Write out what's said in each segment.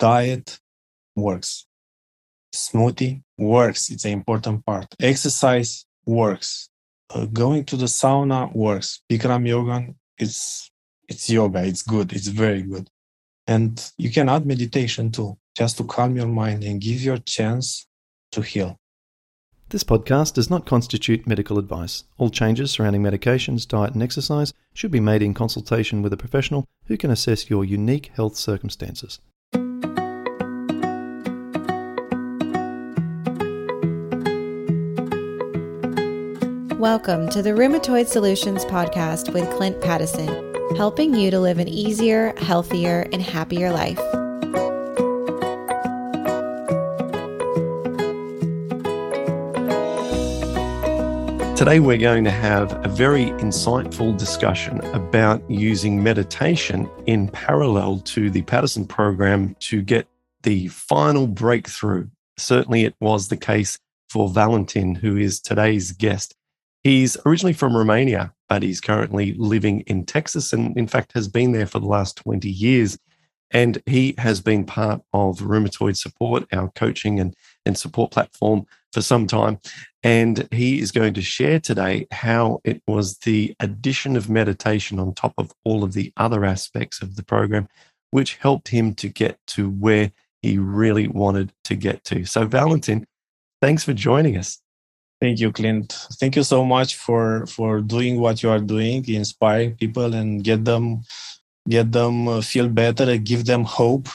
diet works. Smoothie works. It's an important part. Exercise works. Uh, going to the sauna works. Bikram yoga, it's it's yoga. It's good. It's very good. And you can add meditation too, just to calm your mind and give your chance to heal. This podcast does not constitute medical advice. All changes surrounding medications, diet, and exercise should be made in consultation with a professional who can assess your unique health circumstances. Welcome to the Rheumatoid Solutions Podcast with Clint Paddison, helping you to live an easier, healthier, and happier life. Today, we're going to have a very insightful discussion about using meditation in parallel to the Paddison program to get the final breakthrough. Certainly, it was the case for Valentin, who is today's guest. He's originally from Romania, but he's currently living in Texas and, in fact, has been there for the last 20 years. And he has been part of Rheumatoid Support, our coaching and, and support platform, for some time. And he is going to share today how it was the addition of meditation on top of all of the other aspects of the program, which helped him to get to where he really wanted to get to. So, Valentin, thanks for joining us. Thank you, Clint. Thank you so much for for doing what you are doing, inspire people and get them get them uh, feel better and give them hope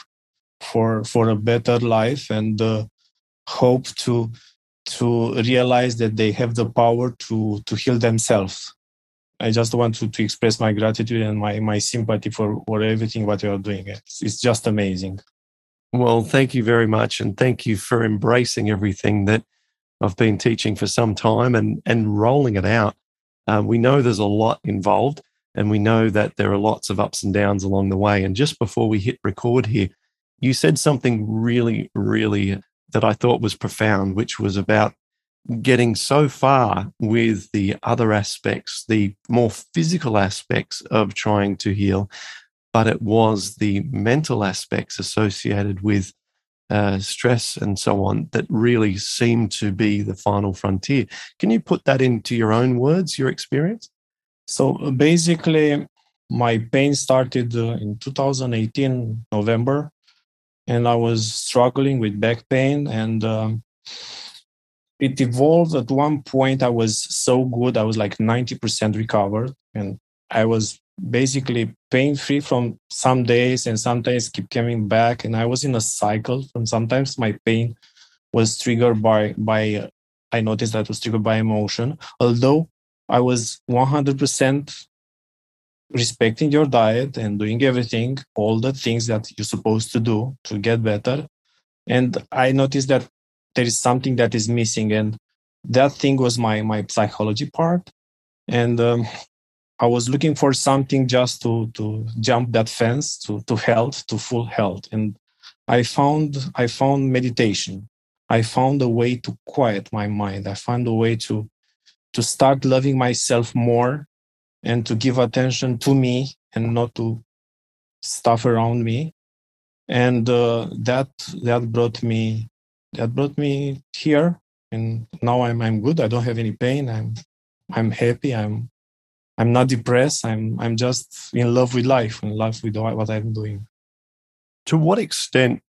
for for a better life and uh, hope to to realize that they have the power to to heal themselves. I just want to, to express my gratitude and my, my sympathy for, for everything what you are doing. It's, it's just amazing. Well, thank you very much. And thank you for embracing everything that I've been teaching for some time and, and rolling it out. Uh, we know there's a lot involved and we know that there are lots of ups and downs along the way. And just before we hit record here, you said something really, really that I thought was profound, which was about getting so far with the other aspects, the more physical aspects of trying to heal, but it was the mental aspects associated with uh, stress and so on that really seem to be the final frontier. Can you put that into your own words, your experience? So uh, basically, my pain started uh, in 2018 November, and I was struggling with back pain, and um, it evolved. At one point, I was so good; I was like 90% recovered, and I was basically pain free from some days and sometimes keep coming back. And i was in a cycle and sometimes my pain was triggered by by i noticed that was triggered by emotion. Although i was 100% respecting your diet and doing everything all the things that you're supposed to do to get better. And i noticed that there is something that is missing and that thing was my my psychology part. And um, I was looking for something just to to jump that fence to to health to full health, and I found I found meditation. I found a way to quiet my mind. I found a way to to start loving myself more and to give attention to me and not to stuff around me. And uh, that that brought me that brought me here, and now I'm I'm good. I don't have any pain. I'm I'm happy. I'm I'm not depressed. I'm I'm just in love with life, in love with what I'm doing. To what extent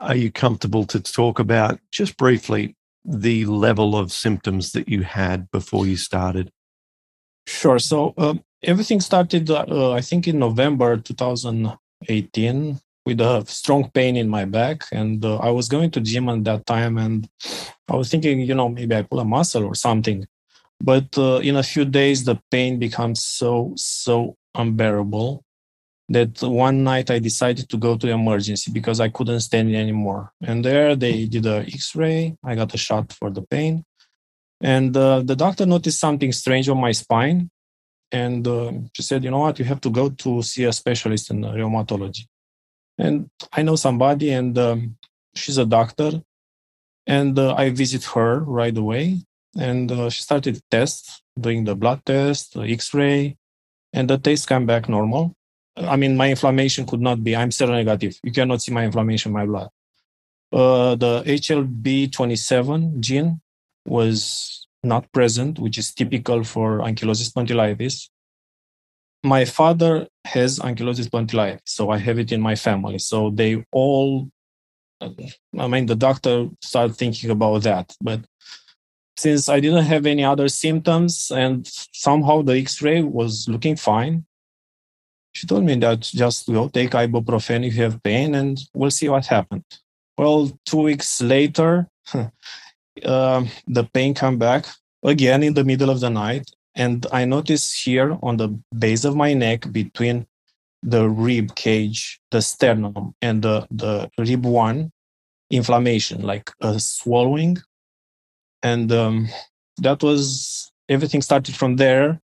are you comfortable to talk about just briefly the level of symptoms that you had before you started? Sure. So uh, everything started, uh, I think, in November 2018 with a strong pain in my back, and uh, I was going to gym at that time, and I was thinking, you know, maybe I pull a muscle or something but uh, in a few days, the pain becomes so, so unbearable that one night I decided to go to emergency because I couldn't stand it anymore. And there they did a X-ray. I got a shot for the pain, and uh, the doctor noticed something strange on my spine, and uh, she said, "You know what? You have to go to see a specialist in rheumatology." And I know somebody, and um, she's a doctor, and uh, I visit her right away and uh, she started tests, doing the blood test, the X-ray, and the tests came back normal. I mean, my inflammation could not be. I'm seronegative. You cannot see my inflammation in my blood. Uh, the HLB27 gene was not present, which is typical for ankylosing spondylitis. My father has ankylosing spondylitis, so I have it in my family. So they all, I mean, the doctor started thinking about that. But since I didn't have any other symptoms and somehow the x ray was looking fine, she told me that just go take ibuprofen if you have pain and we'll see what happened. Well, two weeks later, uh, the pain come back again in the middle of the night. And I noticed here on the base of my neck between the rib cage, the sternum, and the, the rib one inflammation, like a swallowing. And um, that was everything started from there.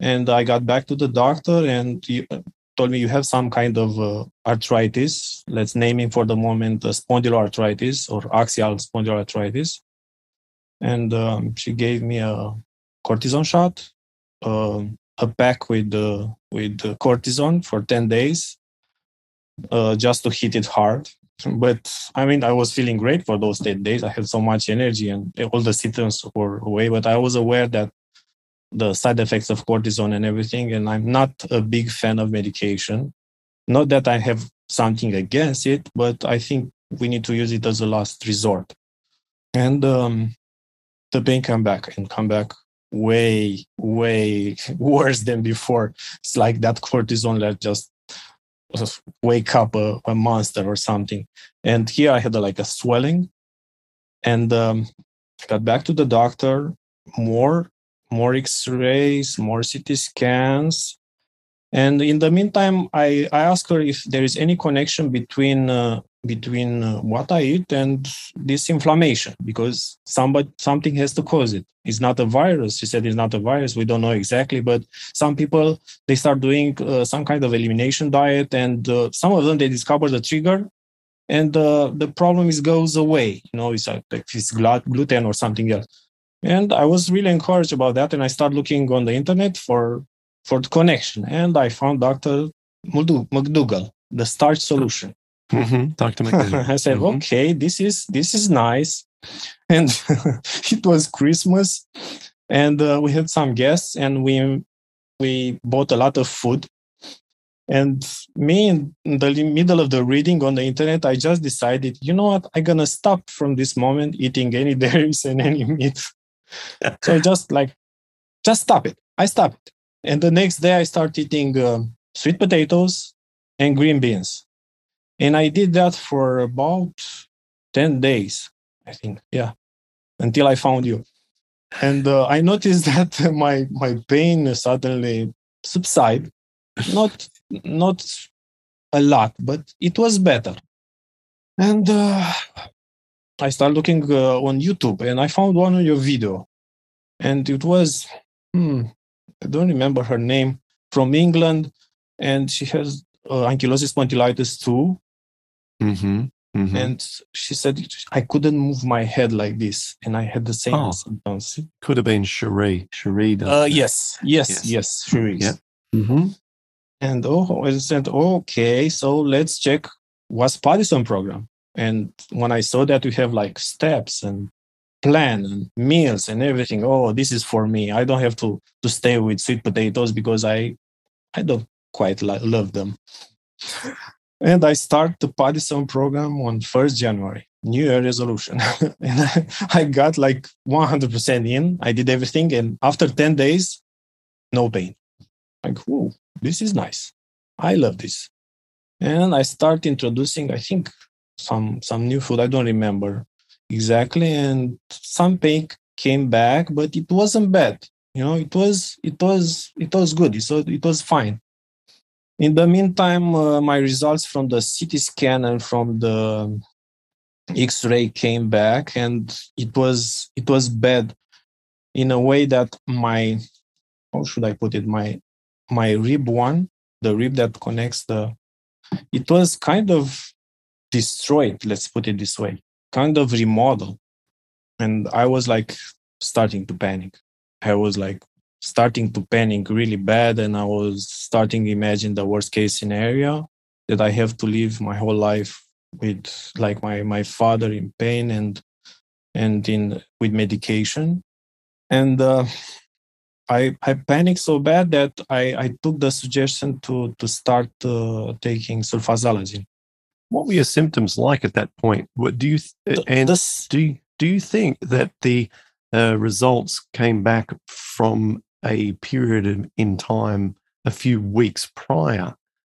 And I got back to the doctor, and he told me you have some kind of uh, arthritis. Let's name it for the moment uh, spondyloarthritis or axial spondyloarthritis. And um, she gave me a cortisone shot, uh, a pack with uh, with cortisone for ten days, uh, just to hit it hard. But I mean, I was feeling great for those ten days. I had so much energy, and all the symptoms were away. But I was aware that the side effects of cortisone and everything. And I'm not a big fan of medication. Not that I have something against it, but I think we need to use it as a last resort. And um, the pain come back and come back way, way worse than before. It's like that cortisone that just wake up a, a monster or something. And here I had a, like a swelling. And um, got back to the doctor. More more x-rays more ct scans. And in the meantime i, I asked her if there is any connection between uh, between uh, what i eat and this inflammation because somebody something has to cause it it's not a virus she said it's not a virus we don't know exactly but some people they start doing uh, some kind of elimination diet and uh, some of them they discover the trigger and uh, the problem is goes away you know it's like if it's gluten or something else and I was really encouraged about that. And I started looking on the internet for for the connection. And I found Dr. McDougall, the starch solution. Mm-hmm. Dr. McDougall. I said, mm-hmm. okay, this is this is nice. And it was Christmas, and uh, we had some guests, and we we bought a lot of food. And me, in the middle of the reading on the internet, I just decided, you know what, I'm gonna stop from this moment eating any dairies and any meat so just like, just stop it. I stopped. And the next day I started eating uh, sweet potatoes and green beans. And I did that for about 10 days, I think. Yeah. Until I found you. And uh, I noticed that my, my pain suddenly subside. Not, not a lot, but it was better. And uh, I started looking uh, on YouTube and I found one of your video, and it was hmm, I don't remember her name from England, and she has uh, ankylosing spondylitis too. Mm-hmm. Mm-hmm. And she said I couldn't move my head like this, and I had the same oh, symptoms. Could have been Cherie. Cherie. Uh, yes, yes, yes, yes, Cherie. Yeah. Mm-hmm. And oh, I said, okay, so let's check what's Paddison program. And when I saw that we have like steps and plan and meals and everything, oh, this is for me. I don't have to to stay with sweet potatoes because I I don't quite li- love them. And I start the Paddison program on 1st January, New Year resolution. and I, got like 100% in. I did everything. And after 10 days, no pain. Like, whoa, this is nice. I love this. And I start introducing, I think some some new food. I don't remember exactly. And some pain came back, but it wasn't bad. You know, it was it was it was good. So it was fine. In the meantime, uh, my results from the CT scan and from the X-ray came back, and it was it was bad in a way that my how should I put it my my rib one, the rib that connects the, it was kind of destroyed, let's put it this way, kind of remodel. And I was like starting to panic. I was like, starting to panic really bad and I was starting to imagine the worst case scenario that I have to live my whole life with like my my father in pain and and in with medication and uh, I I panicked so bad that I I took the suggestion to to start uh, taking sulfasalazine. What were your symptoms like at that point? What do you th- and this, do you, do you think that the uh, results came back from a period in time a few weeks prior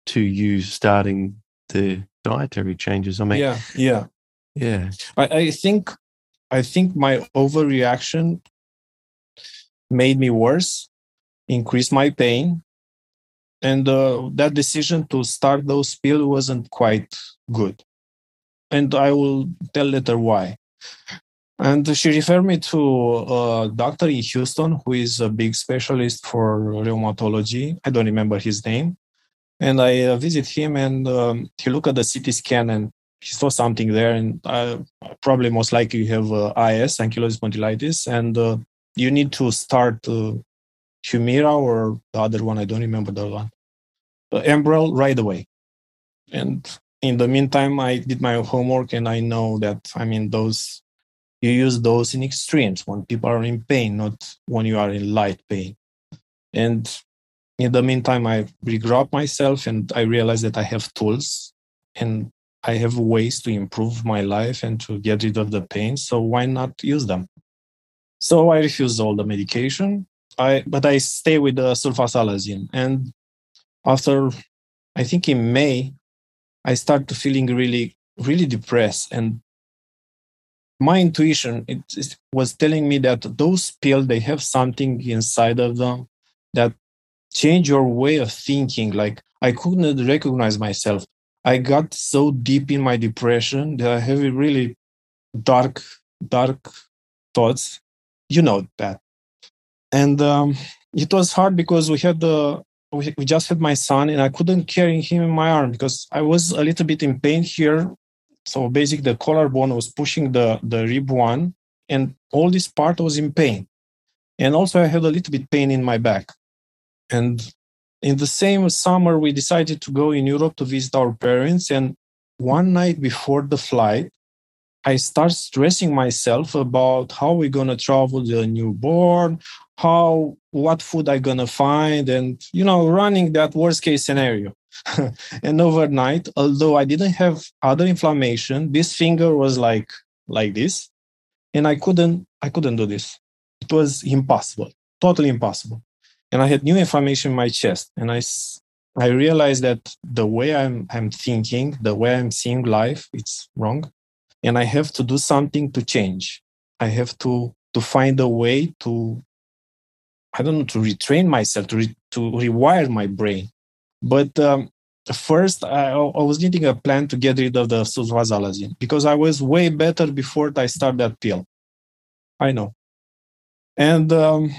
to you starting the dietary changes? I mean, yeah, yeah, yeah. I, I think I think my overreaction made me worse, increased my pain, and uh, that decision to start those pills wasn't quite good. And I will tell later why. And she referred me to a doctor in Houston who is a big specialist for rheumatology. I don't remember his name. And I uh, visit him and um, he looked at the CT scan and he saw something there. And uh, probably most likely you have uh, IS, ankylosing spondylitis. And uh, you need to start uh, Humira or the other one. I don't remember the one. Uh, Enbrel right away. And in the meantime, I did my homework and I know that, I mean, those, you use those in extremes when people are in pain, not when you are in light pain. And in the meantime, I regrew up myself and I realized that I have tools and I have ways to improve my life and to get rid of the pain. So why not use them? So I refuse all the medication. I but I stay with the sulfasalazine. And after I think in May, I started feeling really, really depressed. And my intuition it, it was telling me that those pills they have something inside of them that change your way of thinking. Like I couldn't recognize myself. I got so deep in my depression that I have really dark, dark thoughts you know that and um, it was hard because we had the we, we just had my son and i couldn't carry him in my arm because i was a little bit in pain here so basically the collarbone was pushing the the rib one and all this part was in pain. And also i had a little bit pain in my back. And in the same summer we decided to go in europe to visit our parents. And one night before the flight I start stressing myself about how we're gonna travel the newborn, how what food I gonna find, and you know, running that worst case scenario. and overnight, although I didn't have other inflammation, this finger was like like this, and I couldn't I couldn't do this. It was impossible, totally impossible. And I had new inflammation in my chest, and I I realized that the way I'm I'm thinking, the way I'm seeing life, it's wrong and I have to do something to change. I have to to find a way to I don't know to retrain myself to re, to rewire my brain. But um, first, I, I, was needing a plan to get rid of the sulfasalazine because I was way better before I started that pill. I know, and um,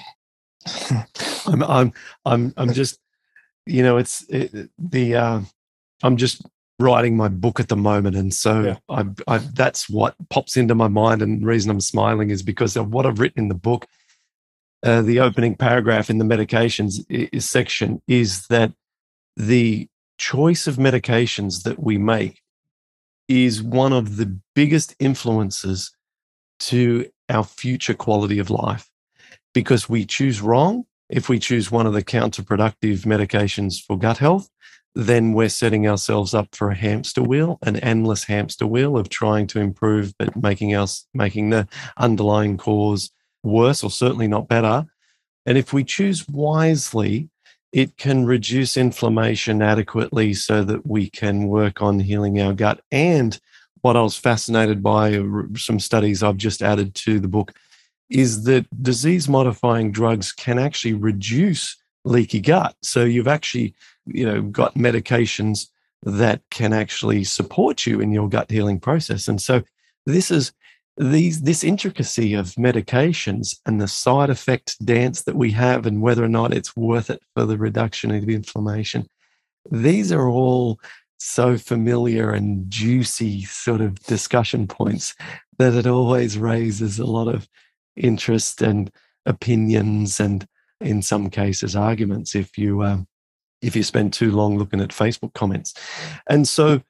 I'm I'm I'm I'm just you know it's it, the uh, I'm just writing my book at the moment, and so yeah. I, I, that's what pops into my mind. And the reason I'm smiling is because of what I've written in the book. Uh, the opening paragraph in the medications is, section is that the choice of medications that we make is one of the biggest influences to our future quality of life because we choose wrong if we choose one of the counterproductive medications for gut health then we're setting ourselves up for a hamster wheel, an endless hamster wheel of trying to improve, but making us making the underlying cause worse or certainly not better. And if we choose wisely, it can reduce inflammation adequately so that we can work on healing our gut. And what I was fascinated by, uh, some studies I've just added to the book, is that disease modifying drugs can actually reduce leaky gut. So you've actually you know got medications that can actually support you in your gut healing process and so this is these this intricacy of medications and the side effect dance that we have and whether or not it's worth it for the reduction of inflammation these are all so familiar and juicy sort of discussion points that it always raises a lot of interest and opinions and in some cases, arguments if you um, if you spend too long looking at Facebook comments. And so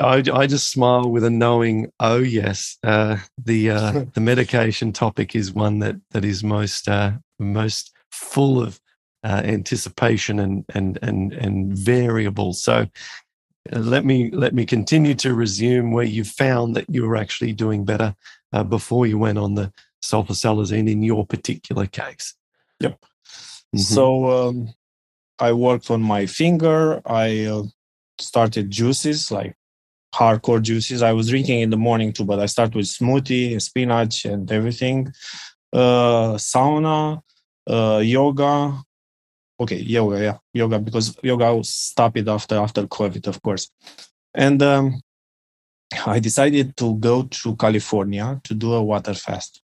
I, I just smile with a knowing, oh yes, uh, the uh, the medication topic is one that that is most uh, most full of uh, anticipation and and and and variable. So uh, let me let me continue to resume where you found that you were actually doing better uh, before you went on the sulfasalazine in your particular case. Yep. Mm-hmm. So um, I worked on my finger. I uh, started juices like hardcore juices. I was drinking in the morning too, but I start with smoothie, spinach, and everything. Uh, sauna, uh, yoga. Okay, yoga, yeah, yoga because yoga stopped it after after COVID, of course. And um, I decided to go to California to do a water fast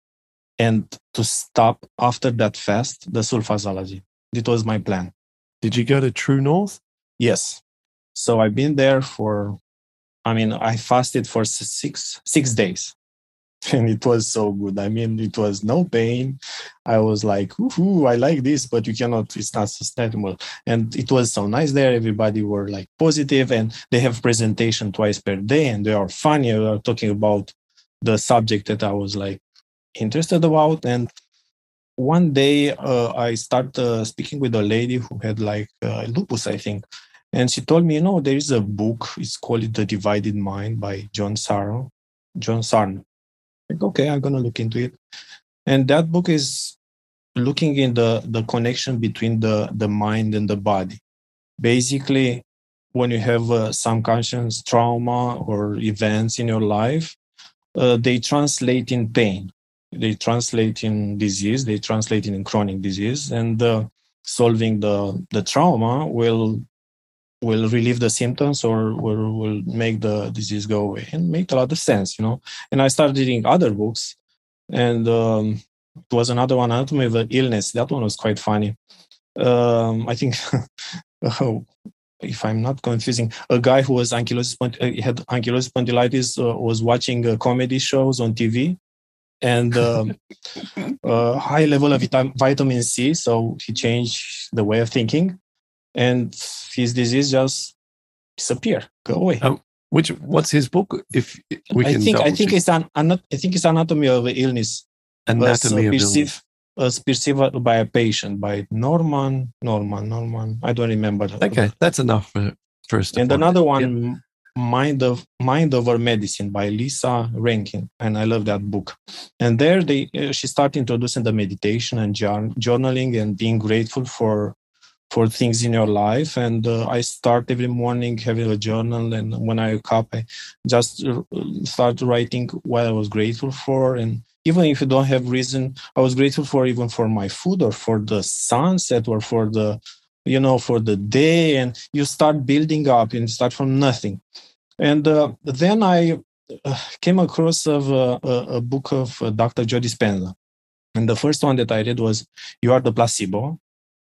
and to stop after that fast the sulfasalazine. It was my plan. Did you go to True North? Yes. So I've been there for, I mean, I fasted for six six days, and it was so good. I mean, it was no pain. I was like, ooh, I like this, but you cannot. It's not sustainable. And it was so nice there. Everybody were like positive, and they have presentation twice per day, and they are funny. They are talking about the subject that I was like interested about and one day uh, i started uh, speaking with a lady who had like uh, lupus i think and she told me you know there is a book it's called the divided mind by john sarno john sarno. Like okay i'm gonna look into it. And that book is looking in the the connection between the the mind and the body. Basically when you have uh, some conscious trauma or events in your life uh, they translate in pain. They translate in disease, they translate in chronic disease, and uh, solving the the trauma will will relieve the symptoms or will, will make the disease go away and make a lot of sense, you know. And I started reading other books, and um, it was another one, Anatomy of Illness. That one was quite funny. Um, I think, if I'm not confusing, a guy who was ankylosing uh, had ankylosing spondylitis uh, was watching uh, comedy shows on TV and um, uh, high level of vitamin C. So he changed the way of thinking, and his disease just disappear, go away. Um, which what's his book? If we can, I think I think it's an I think it's anatomy of illness. Anatomy of illness. As perceived by a patient by Norman Norman Norman. I don't remember. Okay, that's enough for first. And another one, Mind of Mind Over Medicine by Lissa Rankin, and I love that book. And there, they uh, she started introducing the meditation and journaling and being grateful for for things in your life. And uh, I start every morning having a journal, and when I wake up, I just uh, start writing what I was grateful for. And even if you don't have reason, I was grateful for even for my food or for the sunset or for the you know for the day and you start building up and start from nothing and uh, then i uh, came across of a, a, book of uh, dr joe dispenza and the first one that i read was you are the placebo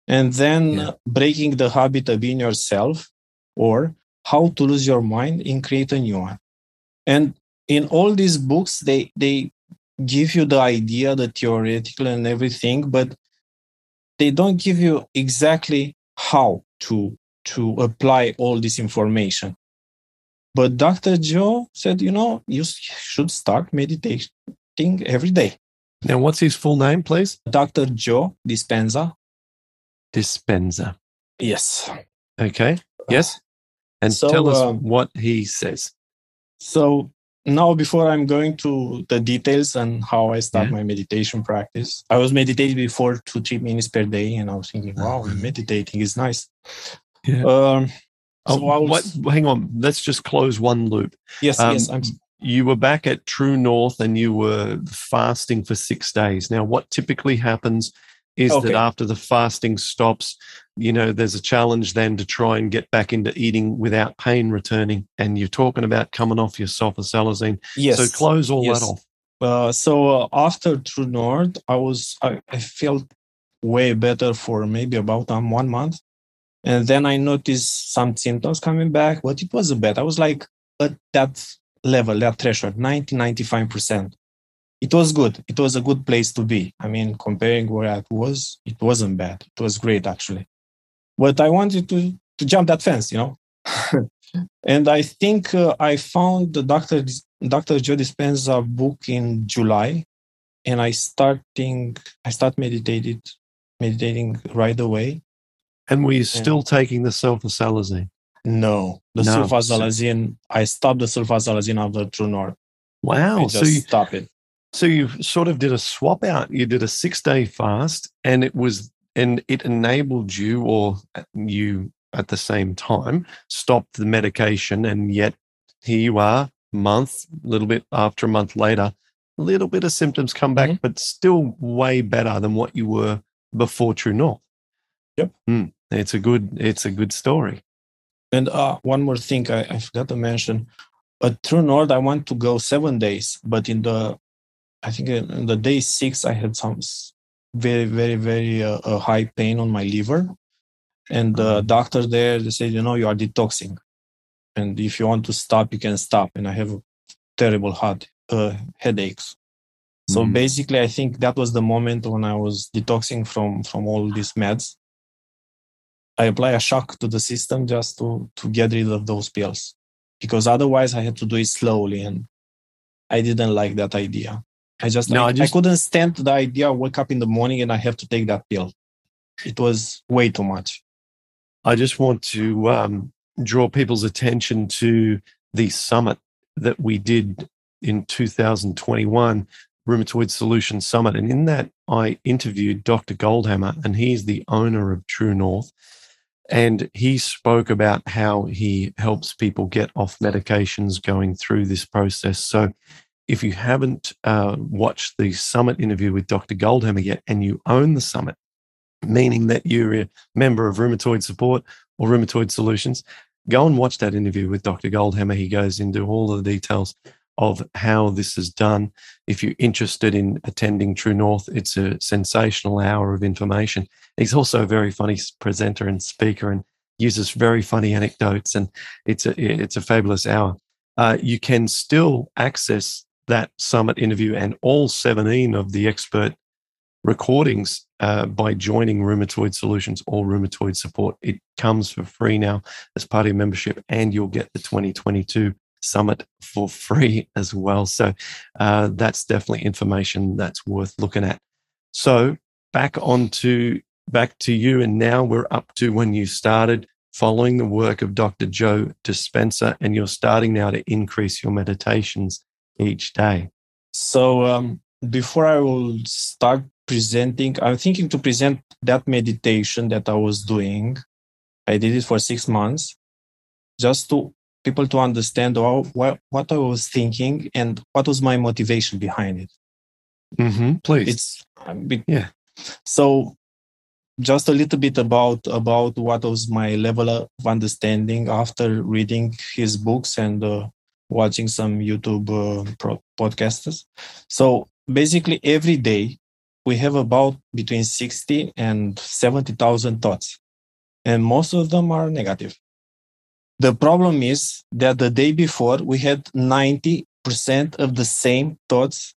and then yeah. breaking the habit of being yourself or how to lose your mind and create a new one and in all these books they they give you the idea the theoretical and everything but they don't give you exactly how to to apply all this information. But Dr. Joe said, you know, you should start meditating every day. Now, what's his full name, please? Dr. Joe Dispenza. Dispenza. Yes. Okay. Yes. And so, tell us um, what he says. So now before i'm going to the details and how i start yeah. my meditation practice i was meditating before two three minutes per day and i was thinking wow uh-huh. meditating is nice yeah. um so oh, was, what hang on let's just close one loop yes um, yes I'm, you were back at true north and you were fasting for six days now what typically happens is okay. that after the fasting stops, you know, there's a challenge then to try and get back into eating without pain returning. And you're talking about coming off your sulfasalazine. Yes. So close all yes. that off. Uh, so uh, after True North, I was I, I, felt way better for maybe about um, one month, and then I noticed some symptoms coming back, but it wasn't bad. I was like at that level, that threshold, 90, 95 percent. It was good. It was a good place to be. I mean, comparing where I was, it wasn't bad. It was great actually. But I wanted to to jump that fence, you know. and I think uh, I found the Dr. Dr. Joe Dispenza book in July, and I starting I start meditated meditating right away. And were you still and, taking the sulfasalazine? No, the no. sulfasalazine. I stopped the sulfasalazine after True North. Wow! so you stop it. So you sort of did a swap out. You did a six day fast, and it was and it enabled you, or uh, you at the same time, stopped the medication, and yet here you are, month, a little bit after a month later, a little bit of symptoms come back, mm-hmm. but still way better than what you were before True North. Yep, mm, it's a good it's a good story. And uh, one more thing I, I forgot to mention. At True North, I want to go seven days, but in the I think in the day six, I had some very, very, very uh, uh, high pain on my liver. And the mm-hmm. doctor there, they said, you know, you are detoxing. And if you want to stop, you can stop. And I have terrible heart uh, headaches. So mm. basically, I think that was the moment when I was detoxing from from all these meds. I apply a shock to the system just to to get rid of those pills, because otherwise I had to do it slowly, and I didn't like that idea. I just, no, I, I, just, I couldn't stand the idea. wake up in the morning and I have to take that pill. It was way too much. I just want to um, draw people's attention to the summit that we did in 2021, Rheumatoid Solution Summit. And in that, I interviewed Dr. Goldhammer, and he's the owner of True North. And he spoke about how he helps people get off medications going through this process. So if you haven't uh, watched the summit interview with Dr. Goldhammer yet and you own the summit, meaning that you're a member of Rheumatoid Support or Rheumatoid Solutions, go and watch that interview with Dr. Goldhammer. He goes into all the details of how this is done. If you're interested in attending True North, it's a sensational hour of information. He's also a very funny presenter and speaker and uses very funny anecdotes, and it's a it's a fabulous hour. Uh, you can still access that summit interview and all 17 of the expert recordings uh, by joining Rheumatoid Solutions or Rheumatoid Support. It comes for free now as part of your membership, and you'll get the 2022 summit for free as well. So uh, that's definitely information that's worth looking at. So back on to back to you, and now we're up to when you started following the work of Dr. Joe Dispenza, and you're starting now to increase your meditations each day? So um, before I will start presenting, I'm thinking to present that meditation that I was doing. I did it for six months, just to people to understand what, what I was thinking and what was my motivation behind it. Mm-hmm, please, it's yeah. So just a little bit about about what was my level of understanding after reading his books and uh, watching some YouTube uh, pro- podcasters. So basically, every day we have about between 60 and 70,000 thoughts, and most of them are negative. The problem is that the day before we had 90% of the same thoughts.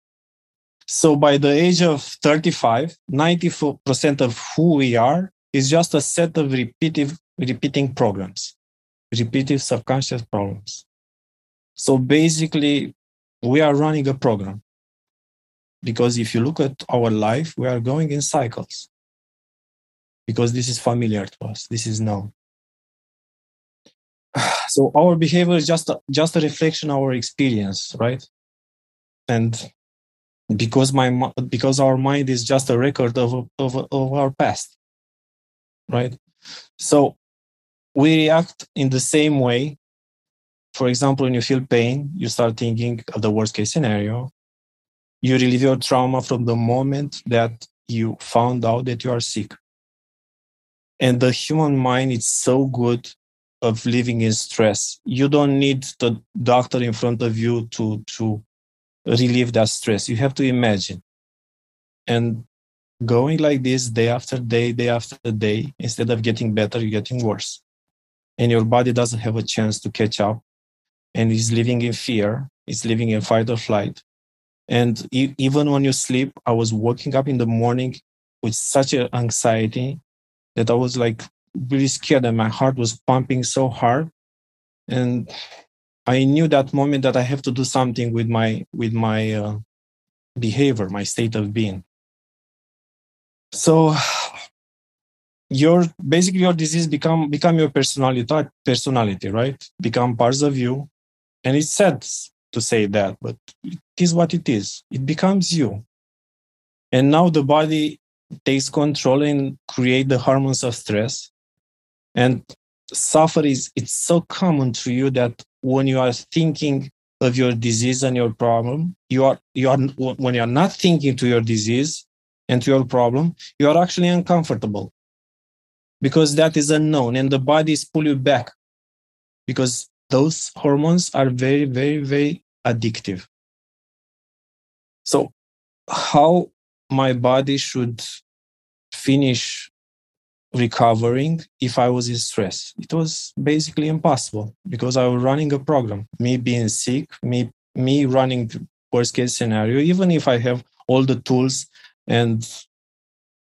So by the age of 35, 94% of who we are is just a set of repeative, repeating programs, repetitive subconscious programs. So basically, we are running a program because if you look at our life, we are going in cycles because this is familiar to us. This is known. So our behavior is just a, just a reflection of our experience, right? And because my because our mind is just a record of of, of our past, right? So we react in the same way for example, when you feel pain, you start thinking of the worst case scenario. You relieve your trauma from the moment that you found out that you are sick. And the human mind is so good of living in stress. You don't need the doctor in front of you to, to relieve that stress. You have to imagine. And going like this day after day, day after day, instead of getting better, you're getting worse. And your body doesn't have a chance to catch up and is living in fear, is living in fight or flight. And e- even when you sleep, I was waking up in the morning with such an anxiety that I was like really scared and my heart was pumping so hard. And I knew that moment that I have to do something with my with my uh, behavior, my state of being. So your basically your disease become become your personality personality right become parts of you and it's sad to say that but it is what it is. It becomes you. And now the body takes control and create the hormones of stress. And suffer is it's so common to you that when you are thinking of your disease and your problem you are you are when you are not thinking to your disease and to your problem you are actually uncomfortable. Because that is unknown and the bodies pull you back. Because those hormones are very very very addictive. So how my body should finish recovering if i was in stress? It was basically impossible because i was running a program. Me being sick me me running worst case scenario even if i have all the tools and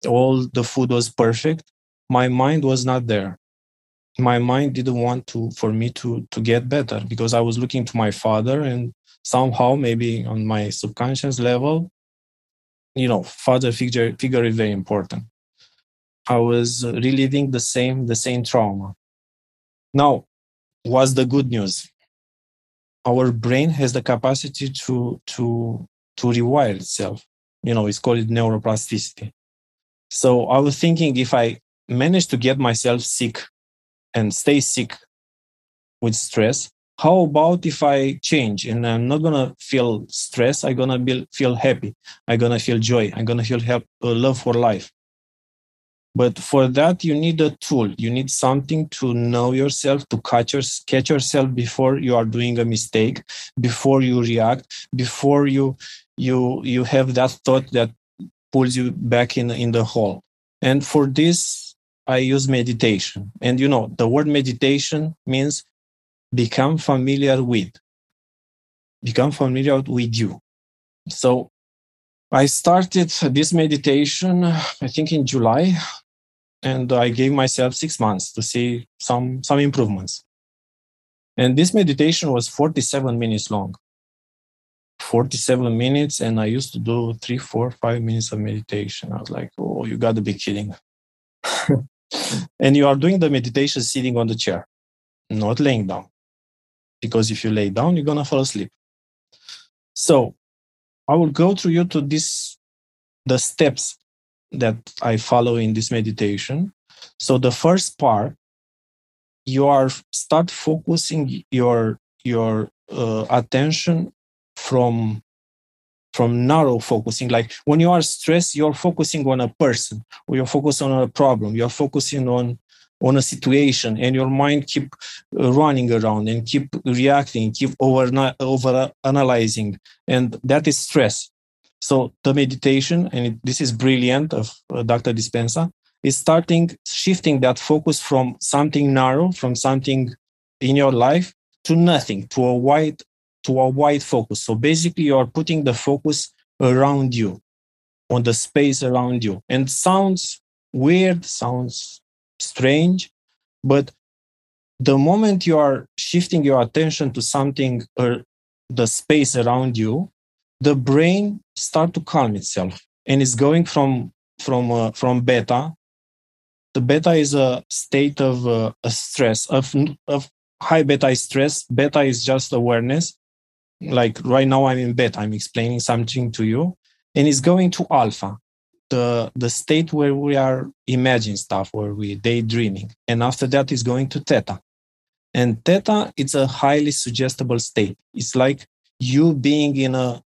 all the food was perfect my mind was not there my mind didn't want to for me to to get better because i was looking to my father and somehow maybe on my subconscious level you know father figure figure is very important. I was reliving the same the same trauma. Now what's the good news? Our brain has the capacity to to to rewire itself. You know it's called neuroplasticity. So i was thinking if i manage to get myself sick and stay sick with stress. How about if i change and i'm not gonna feel stress? I'm gonna be, feel happy. I'm gonna feel joy. I'm gonna feel help, uh, love for life. But for that you need a tool. You need something to know yourself to catch, your, catch yourself before you are doing a mistake before you react before you you you have that thought that pulls you back in in the hole. And for this I use meditation. And you know, the word meditation means become familiar with, become familiar with you. So I started this meditation, I think in July, and I gave myself six months to see some, some improvements. And this meditation was 47 minutes long. 47 minutes, and I used to do three, four, five minutes of meditation. I was like, oh, you got to be kidding. and you are doing the meditation sitting on the chair, not laying down. Because if you lay down, you're going to fall asleep. So I will go through you to this, the steps that I follow in this meditation. So the first part, you are start focusing your your uh, attention from from narrow focusing. Like when you are stressed you're focusing on a person or you're focusing on a problem you're focusing on on a situation and your mind keep uh, running around and keep reacting keep over over analyzing and that is stress. So the meditation and it, this is brilliant of uh, dr dispenza is starting shifting that focus from something narrow from something in your life to nothing to a wide to a wide focus. So basically, you are putting the focus around you, on the space around you. And sounds weird, sounds strange, but the moment you are shifting your attention to something or the space around you, the brain start to calm itself and it's going from from uh, from beta. The beta is a state of uh, a stress of of high beta stress. Beta is just awareness, like right now i'm in beta i'm explaining something to you and it's going to alpha the the state where we are imagining stuff where we daydreaming and after that is going to theta. And theta it's a highly suggestible state. It's like you being in a,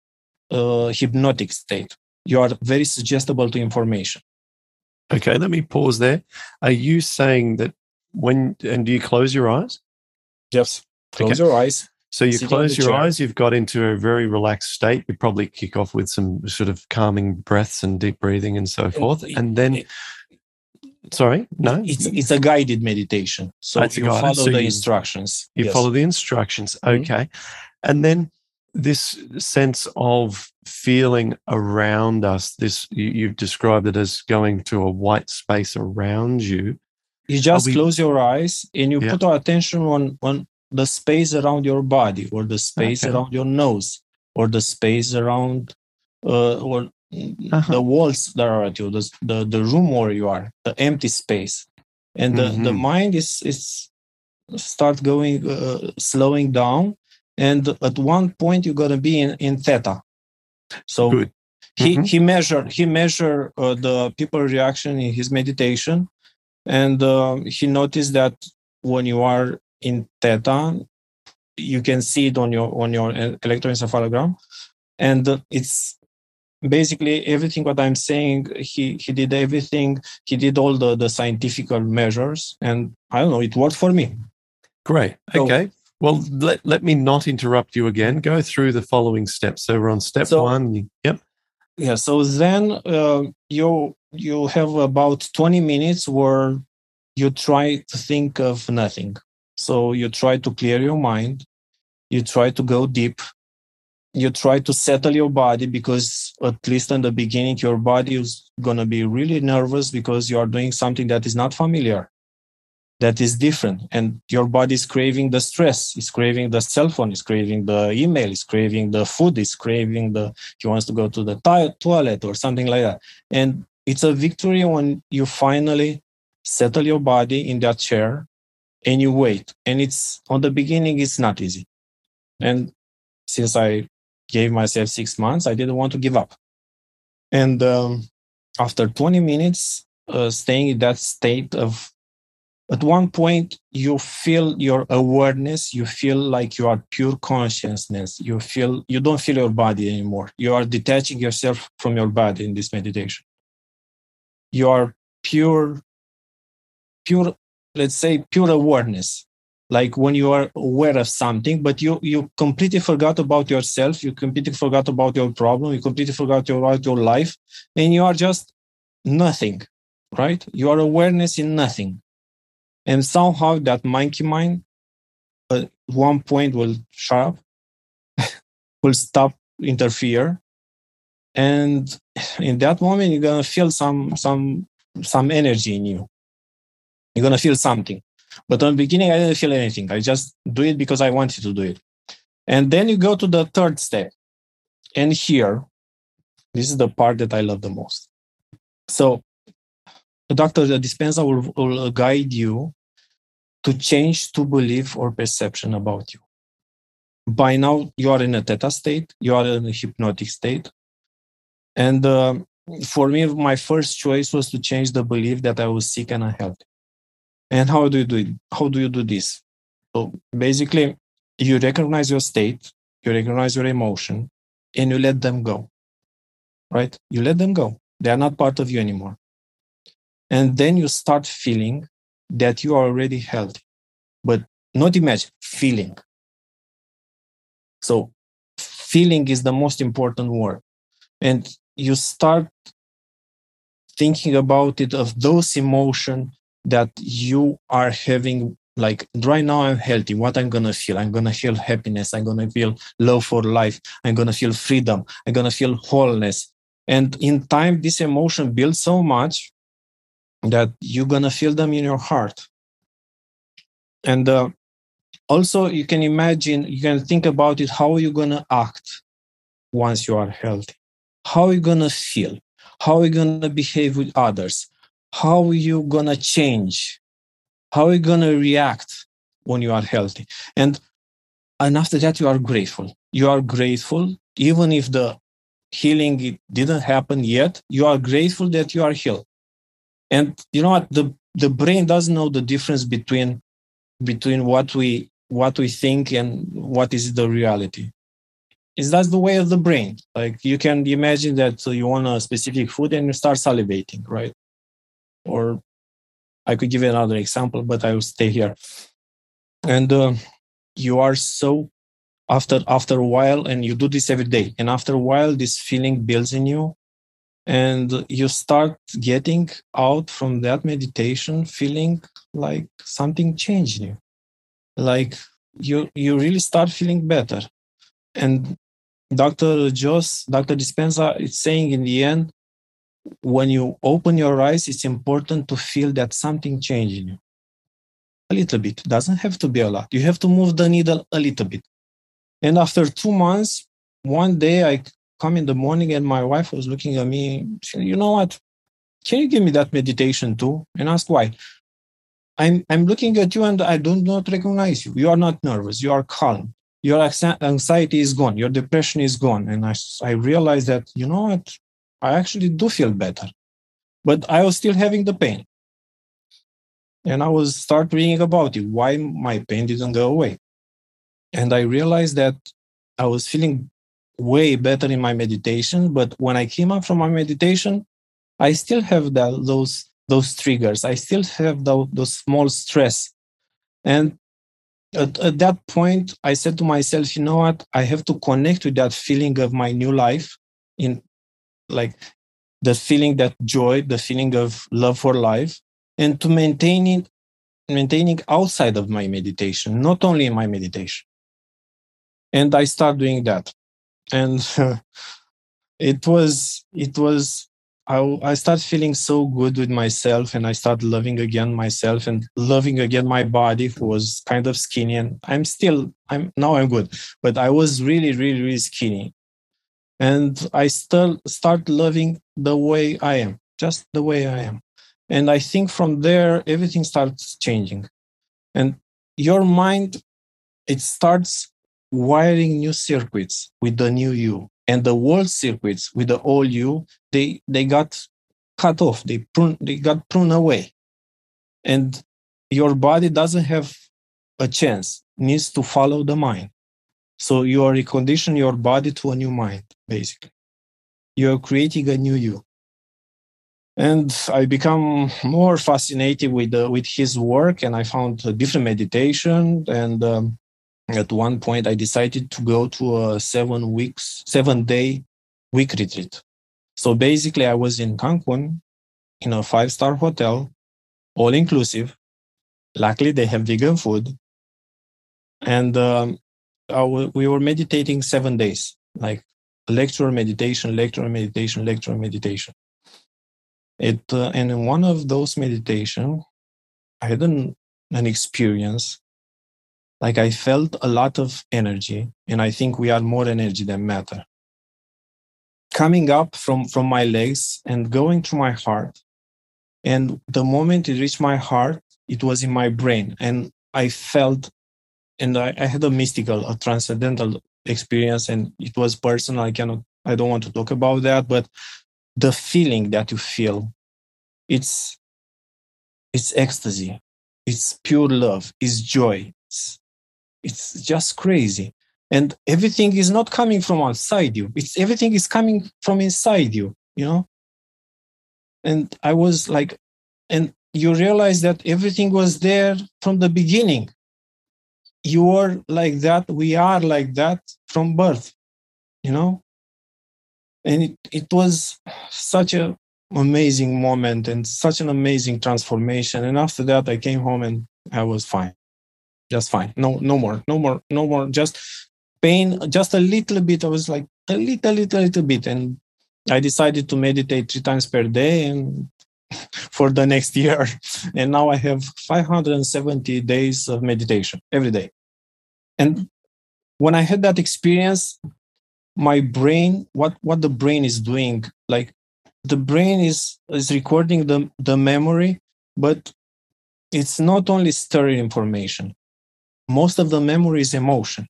a hypnotic state. You are very suggestible to information. Okay let me pause there. Are you saying that when and do you close your eyes? Yes. Close okay. your eyes so you close your chair. eyes, you've got into a very relaxed state. You probably kick off with some sort of calming breaths and deep breathing and so forth. And then, sorry, no? It's, it's a guided meditation. So you follow so the you, instructions. You yes. follow the instructions. Okay. Mm-hmm. And then this sense of feeling around us this you, have described it as going to a white space around you you just we, close your eyes and you yeah. put our attention on on the space around your body or the space okay. around your nose or the space around uh, or uh-huh. the walls that are at you the, the the room where you are the empty space and the, mm-hmm. the mind is is start going uh, slowing down and at one point you're going to be in, in theta so Good. he mm-hmm. he measured he measured uh, the people reaction in his meditation and uh, he noticed that when you are in theta you can see it on your on your electroencephalogram and it's basically everything what i'm saying he he did everything he did all the the scientific measures and i don't know it worked for me great okay so, well, let, let me not interrupt you again. Go through the following steps. So we're on step so, one. Yep. Yeah. So then uh, you you have about twenty minutes where you try to think of nothing. So you try to clear your mind. You try to go deep. You try to settle your body because at least in the beginning, your body is gonna be really nervous because you are doing something that is not familiar that is different. And your body is craving the stress. Is craving the cell phone. Is craving the email. Is craving the food. Is craving the he wants to go to the to- toilet or something like that. And it's a victory when you finally settle your body in that chair and you wait and it's on the beginning it's not easy. And since i gave myself six months i didn't want to give up. And um, after 20 minutes uh, staying in that state of at one point you feel your awareness you feel like you are pure consciousness. You feel you don't feel your body anymore. You are detaching yourself from your body in this meditation. You are pure pure let's say pure awareness like when you are aware of something but you you completely forgot about yourself you completely forgot about your problem you completely forgot about your life and you are just nothing right you are awareness in nothing and somehow that monkey mind at one point will shut up, will stop interfere. And in that moment, you're gonna feel some some some energy in you. You're gonna feel something. But on the beginning, I didn't feel anything. I just do it because I wanted to do it. And then you go to the third step. And here, this is the part that I love the most. So the doctor the Dispenza will, will guide you to change to belief or perception about you. By now, you are in a theta state, you are in a hypnotic state. And uh, for me, my first choice was to change the belief that I was sick and unhealthy. And how do you do it? How do you do this? So basically, you recognize your state, you recognize your emotion, and you let them go. Right? You let them go. They are not part of you anymore. And then you start feeling that you are already healthy, but not imagine, feeling. So, feeling is the most important word. And you start thinking about it of those emotions that you are having like right now i'm healthy. What i'm gonna feel? I'm gonna feel happiness. I'm gonna feel love for life. I'm gonna feel freedom. I'm gonna feel wholeness. And in time this emotion builds so much that you're gonna feel them in your heart. And uh, also you can imagine you can think about it how you're you gonna act once you are healthy. How are you gonna feel? How are you gonna behave with others how you gonna change? How are you gonna react when you are healthy? And and after that you are grateful. You are grateful even if the healing didn't happen yet you are grateful that you are healed. And you know what? The the brain doesn't know the difference between between what we what we think and what is the reality. Is that's the way of the brain? Like you can imagine that uh, you want a specific food and you start salivating right or i could give you another example but i will stay here and uh, you are so after after a while and you do this every day and after a while this feeling builds in you and you start getting out from that meditation feeling like something changed you like you you really start feeling better and Dr. Joss, Dr. Dispenza is saying in the end, when you open your eyes, it's important to feel that something changed in you. A little bit. Doesn't have to be a lot. You have to move the needle a little bit. And after two months, one day I come in the morning and my wife was looking at me. She, you know what? Can you give me that meditation too? And ask why. I'm, I'm looking at you and I do not recognize you. You are not nervous. You are calm. Your anxiety is gone. Your depression is gone. And I, I realized that, you know what? I actually do feel better. But I was still having the pain. And I was start reading about it, why my pain didn't go away. And I realized that I was feeling way better in my meditation. But when I came up from my meditation, I still have that, those those triggers. I still have the, those small stress. And at, at that point, I said to myself, you know what? I have to connect with that feeling of my new life in like the feeling that joy, the feeling of love for life, and to maintain it, maintaining outside of my meditation, not only in my meditation. And I start doing that. And it was, it was I, I start feeling so good with myself and I start loving again myself and loving again my body who was kind of skinny and I'm still I'm now I'm good but I was really really really skinny and I still start loving the way I am just the way I am. And I think from there everything starts changing. And your mind it starts wiring new circuits with the new you. And the world circuits with the old you they they got cut off. They prune they got pruned away. And your body doesn't have a chance needs to follow the mind. So you are reconditioning your body to a new mind basically. You are creating a new you. And i become more fascinated with uh, with his work and i found different meditation and um, at one point i decided to go to a seven weeks seven day week retreat. So basically i was in cancun in a five star hotel all inclusive luckily they have vegan food. And um, we were meditating seven days like lecture meditation lecture meditation lecture meditation it uh, and in one of those meditation i had an, an experience like I felt a lot of energy, and I think we are more energy than matter. Coming up from, from my legs and going to my heart. And the moment it reached my heart, it was in my brain. And I felt, and I, I had a mystical, a transcendental experience, and it was personal. I cannot, I don't want to talk about that, but the feeling that you feel, it's, it's ecstasy. It's pure love. It's joy. It's, it's just crazy and everything is not coming from outside you it's everything is coming from inside you you know and i was like and you realize that everything was there from the beginning you are like that we are like that from birth you know and it, it was such a amazing moment and such an amazing transformation and after that i came home and i was fine just fine. No, no more, no more, no more. Just pain, just a little bit. I was like a little, little, little bit, and I decided to meditate three times per day, and for the next year, and now I have 570 days of meditation every day. And when I had that experience, my brain, what what the brain is doing, like the brain is is recording the the memory, but it's not only storing information most of the memory is emotion.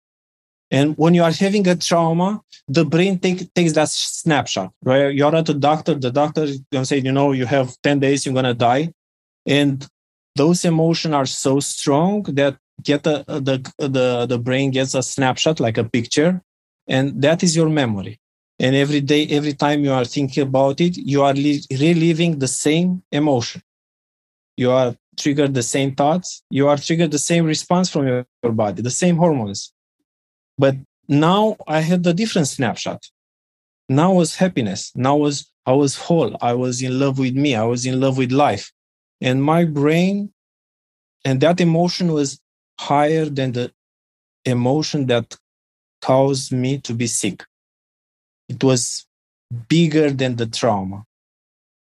And when you are having a trauma, the brain take, takes that snapshot, right? You're at the doctor, the doctor is going to say, you know, you have 10 days, you're going to die. And those emotions are so strong that get the, the, the, the brain gets a snapshot, like a picture. And that is your memory. And every day, every time you are thinking about it, you are reliving the same emotion. You are triggered the same thoughts, you are triggered the same response from your body, the same hormones. But now I had a different snapshot. Now was happiness. Now was I was whole. I was in love with me. I was in love with life. And my brain and that emotion was higher than the emotion that caused me to be sick. It was bigger than the trauma.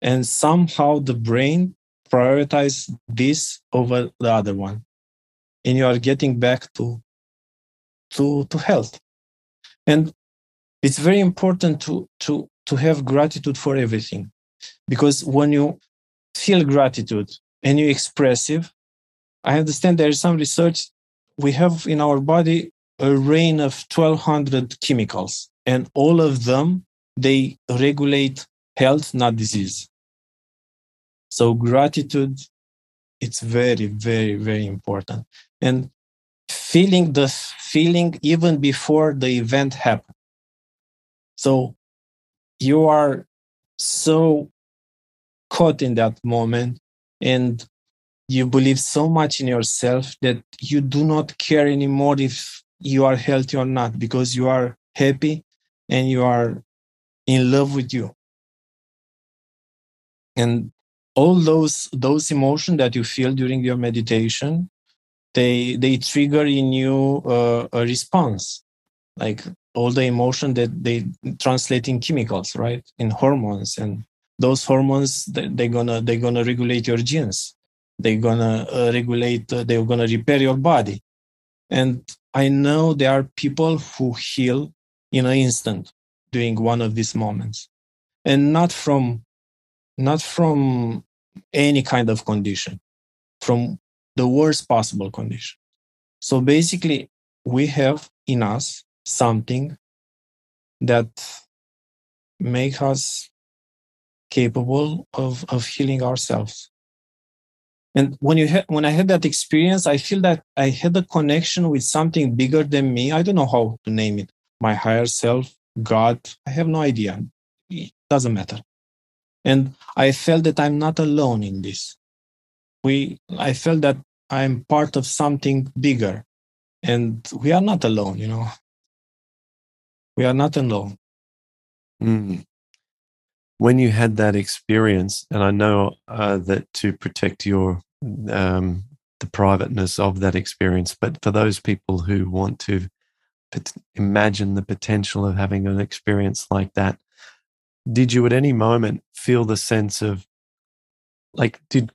And somehow the brain prioritized this over the other one. And you are getting back to, to, to health. And it's very important to, to, to have gratitude for everything. Because when you feel gratitude and you express it, I understand there is some research we have in our body a rain of 1200 chemicals and all of them they regulate health not disease so gratitude it's very very very important and feeling the feeling even before the event happened. So you are so caught in that moment and you believe so much in yourself that you do not care anymore if you are healthy or not because you are happy and you are in love with you. And all those those emotions that you feel during your meditation they they trigger in you uh, a response. Like all the emotion that they translate in chemicals right? In hormones. And those hormones they're gonna they're gonna regulate your genes. They're gonna uh, regulate uh, they're gonna repair your body. And i know there are people who heal in an instant during one of these moments. And not from not from any kind of condition. From the worst possible condition. So basically we have in us something that make us capable of, of healing ourselves. And when you ha- when i had that experience i feel that i had a connection with something bigger than me. I don't know how to name it. My higher self god i have no idea. It doesn't matter. And i felt that i'm not alone in this we i felt that i'm part of something bigger. And we are not alone you know. We are not alone. Mm. When you had that experience, and I know uh, that to protect your um, the privateness of that experience, but for those people who want to imagine the potential of having an experience like that, did you at any moment feel the sense of like did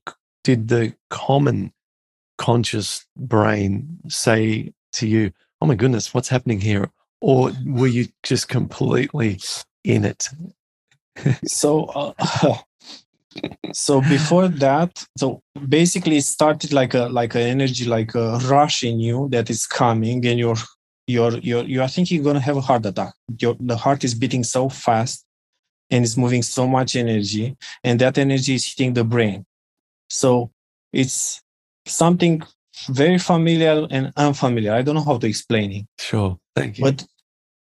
did the common conscious brain say to you, "Oh my goodness, what's happening here?" Or were you just completely in it? So uh, so before that so basically it started like a like an energy like a rush in you that is coming and you're you're you're you are thinking you're gonna have a heart attack. Your the heart is beating so fast and it's moving so much energy and that energy is hitting the brain so it's something very familiar and unfamiliar i don't know how to explain it sure thank you but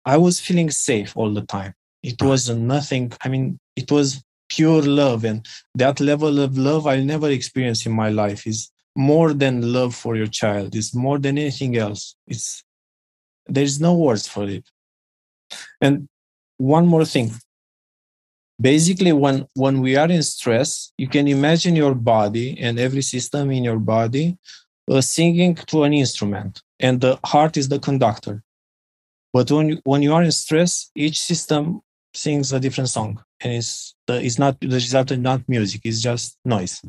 i was feeling safe all the time it was nothing. I mean, it was pure love. And that level of love I'll never experience in my life is more than love for your child. It's more than anything else. It's there's no words for it. And one more thing. Basically, when, when we are in stress, you can imagine your body and every system in your body uh, singing to an instrument, and the heart is the conductor. But when you, when you are in stress, each system sings a different song and it's the, it's not is not music it's just noise.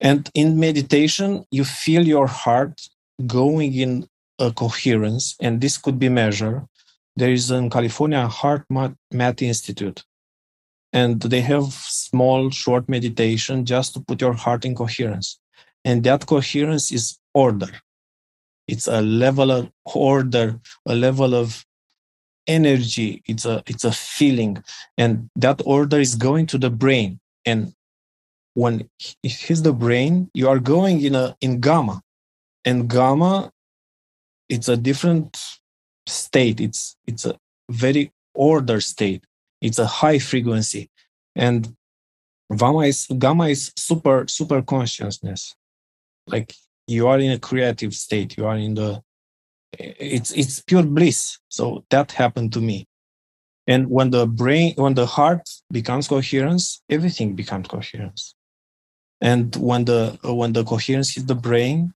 And in meditation you feel your heart going in a coherence and this could be measured. There is in california HeartMath institute and they have small short meditation just to put your heart in coherence. And that coherence is order. It's a level of order a level of energy. It's a it's a feeling. And that order is going to the brain. And when it hits the brain you are going in a in gamma. And gamma it's a different state. It's it's a very order state it's a high frequency. And gamma is gamma is super super consciousness. Like you are in a creative state. You are in the it's it's pure bliss. So that happened to me. And when the brain when the heart becomes coherence everything becomes coherence. And when the when the coherence hits the brain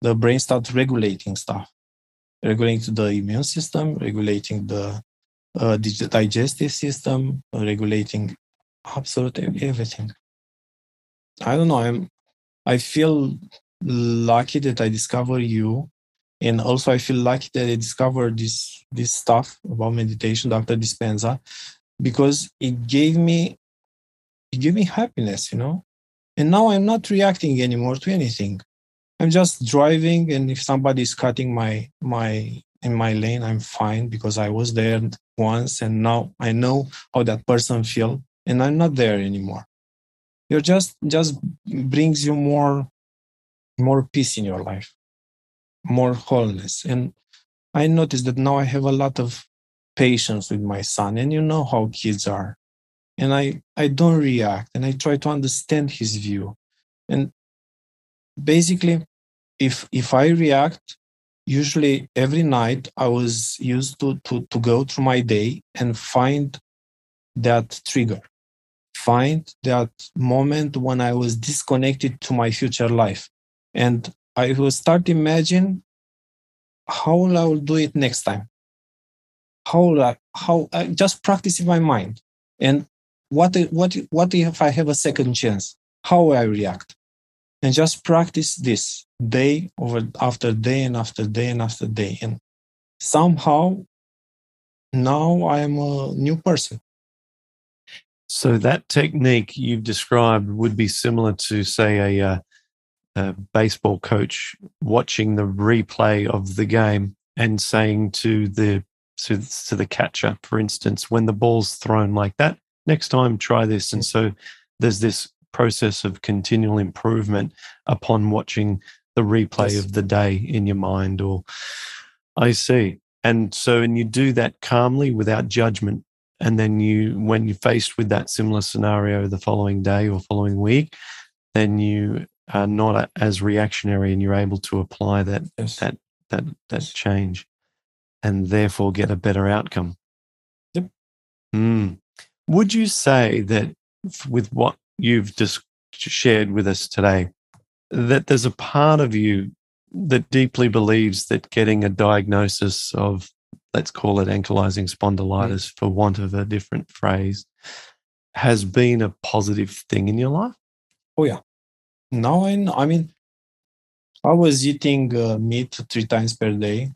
the brain starts regulating stuff. Regulating the immune system, regulating the uh, digestive system, regulating absolutely everything. I don't know. I'm. I feel lucky that I discovered you, and also I feel lucky that I discovered this this stuff about meditation, Dr. Dispenza, because it gave me it gave me happiness, you know. And now I'm not reacting anymore to anything. I'm just driving, and if somebody is cutting my my in my lane, I'm fine because I was there once, and now I know how that person feel, and I'm not there anymore. You're just just brings you more more peace in your life, more wholeness, and I noticed that now I have a lot of patience with my son, and you know how kids are, and I I don't react, and I try to understand his view, and basically, if if I react, usually every night I was used to, to, to go through my day and find that trigger, find that moment when I was disconnected to my future life. And I will start imagine how I will do it next time. How I, how I just practice in my mind. And what, what, what if I have a second chance? How I react? And just practice this day over after day and after day and after day. And somehow now I am a new person. So that technique you've described would be similar to, say, a, uh, a baseball coach watching the replay of the game and saying to the to, to the catcher, for instance, when the ball's thrown like that, next time try this. And so there's this process of continual improvement upon watching the replay yes. of the day in your mind or i see and so and you do that calmly without judgment and then you when you're faced with that similar scenario the following day or following week then you are not as reactionary and you're able to apply that yes. that that that change and therefore get a better outcome yep mm. would you say that with what you've just shared with us today that there's a part of you that deeply believes that getting a diagnosis of, let's call it ankylosing spondylitis for want of a different phrase, has been a positive thing in your life? Oh, yeah. Now I, I mean, I was eating uh, meat three times per day.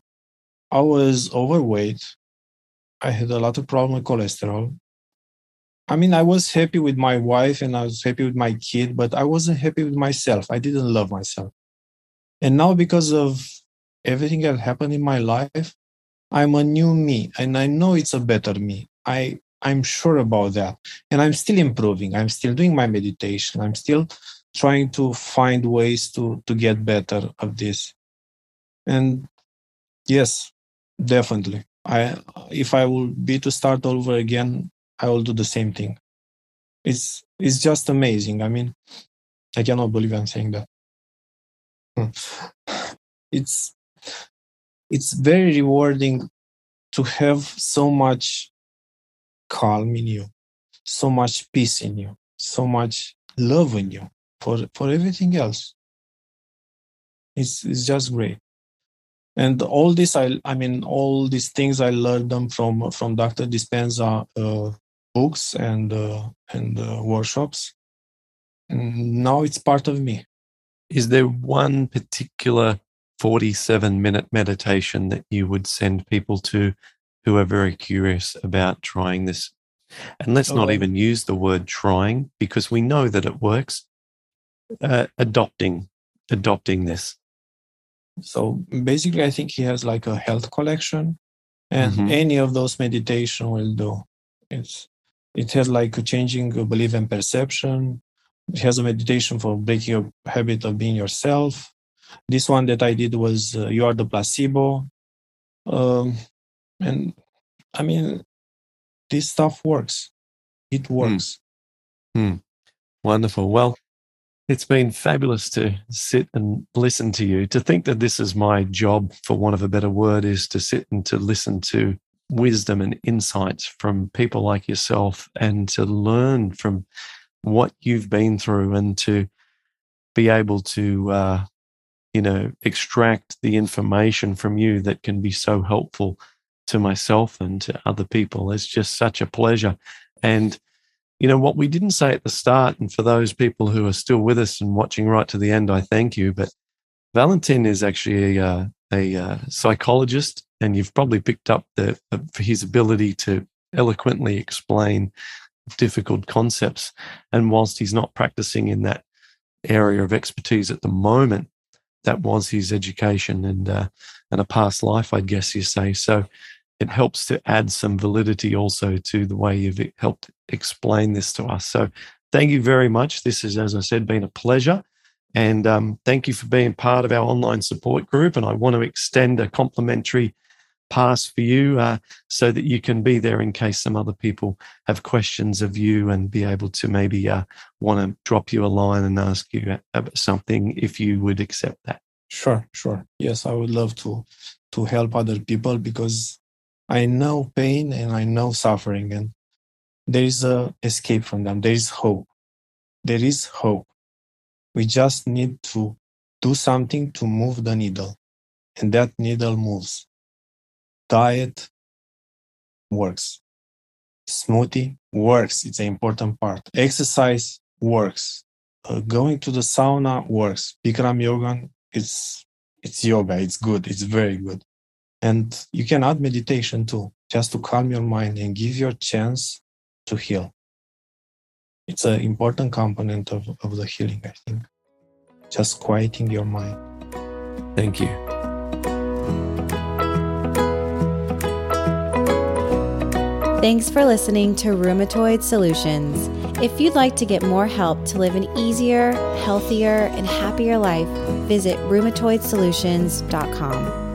I was overweight. I had a lot of problem with cholesterol. I mean, I was happy with my wife and I was happy with my kid, but I wasn't happy with myself. I didn't love myself. And now, because of everything that happened in my life, I'm a new me and I know it's a better me. I, I'm sure about that. And I'm still improving. I'm still doing my meditation. I'm still trying to find ways to, to get better of this. And yes, definitely. I, if I will be to start over again, I will do the same thing. It's it's just amazing. I mean, I cannot believe I'm saying that. Hmm. It's it's very rewarding to have so much calm in you, so much peace in you, so much love in you for for everything else. It's it's just great and all this i i mean all these things i learned them from from dr dispenza uh, books and uh, and uh, workshops. And now it's part of me. Is there one particular 47 minute meditation that you would send people to who are very curious about trying this? And let's not even use the word trying because we know that it works. Uh, adopting, adopting this. So basically, I think he has like a health collection, and mm-hmm. any of those meditation will do. It's it has like a changing belief and perception. It has a meditation for breaking your habit of being yourself. This one that I did was uh, you are the placebo. Um, and I mean, this stuff works. It hmm. works. Hmm. Wonderful. Well, it's been fabulous to sit and listen to you. To think that this is my job, for want of a better word, is to sit and to listen to wisdom and insights from people like yourself and to learn from what you've been through and to be able to uh, you know, extract the information from you that can be so helpful to myself and to other people. It's just such a pleasure. And, you know, what we didn't say at the start, and for those people who are still with us and watching right to the end, I thank you. But Valentin is actually a, a, a psychologist, and you've probably picked up the, for his ability to eloquently explain difficult concepts. And whilst he's not practicing in that area of expertise at the moment, that was his education and uh, and a past life, I'd guess you say. So it helps to add some validity also to the way you've helped explain this to us. So thank you very much. This has, as I said, been a pleasure. And um, thank you for being part of our online support group. And I want to extend a complimentary pass for you uh, so that you can be there in case some other people have questions of you and be able to maybe uh, want to drop you a line and ask you something if you would accept that. Sure, sure. Yes, I would love to to help other people because I know pain and I know suffering, and there is a escape from them. There is hope. There is hope. We just need to do something to move the needle, and that needle moves. Diet works. Smoothie works. It's an important part. Exercise works. Uh, going to the sauna works. Bikram yoga, it's it's yoga. It's good. It's very good. And you can add meditation too, just to calm your mind and give your chance to heal. It's an important component of, of the healing, I think. Just quieting your mind. Thank you. Thanks for listening to Rheumatoid Solutions. If you'd like to get more help to live an easier, healthier, and happier life, visit rheumatoidsolutions.com.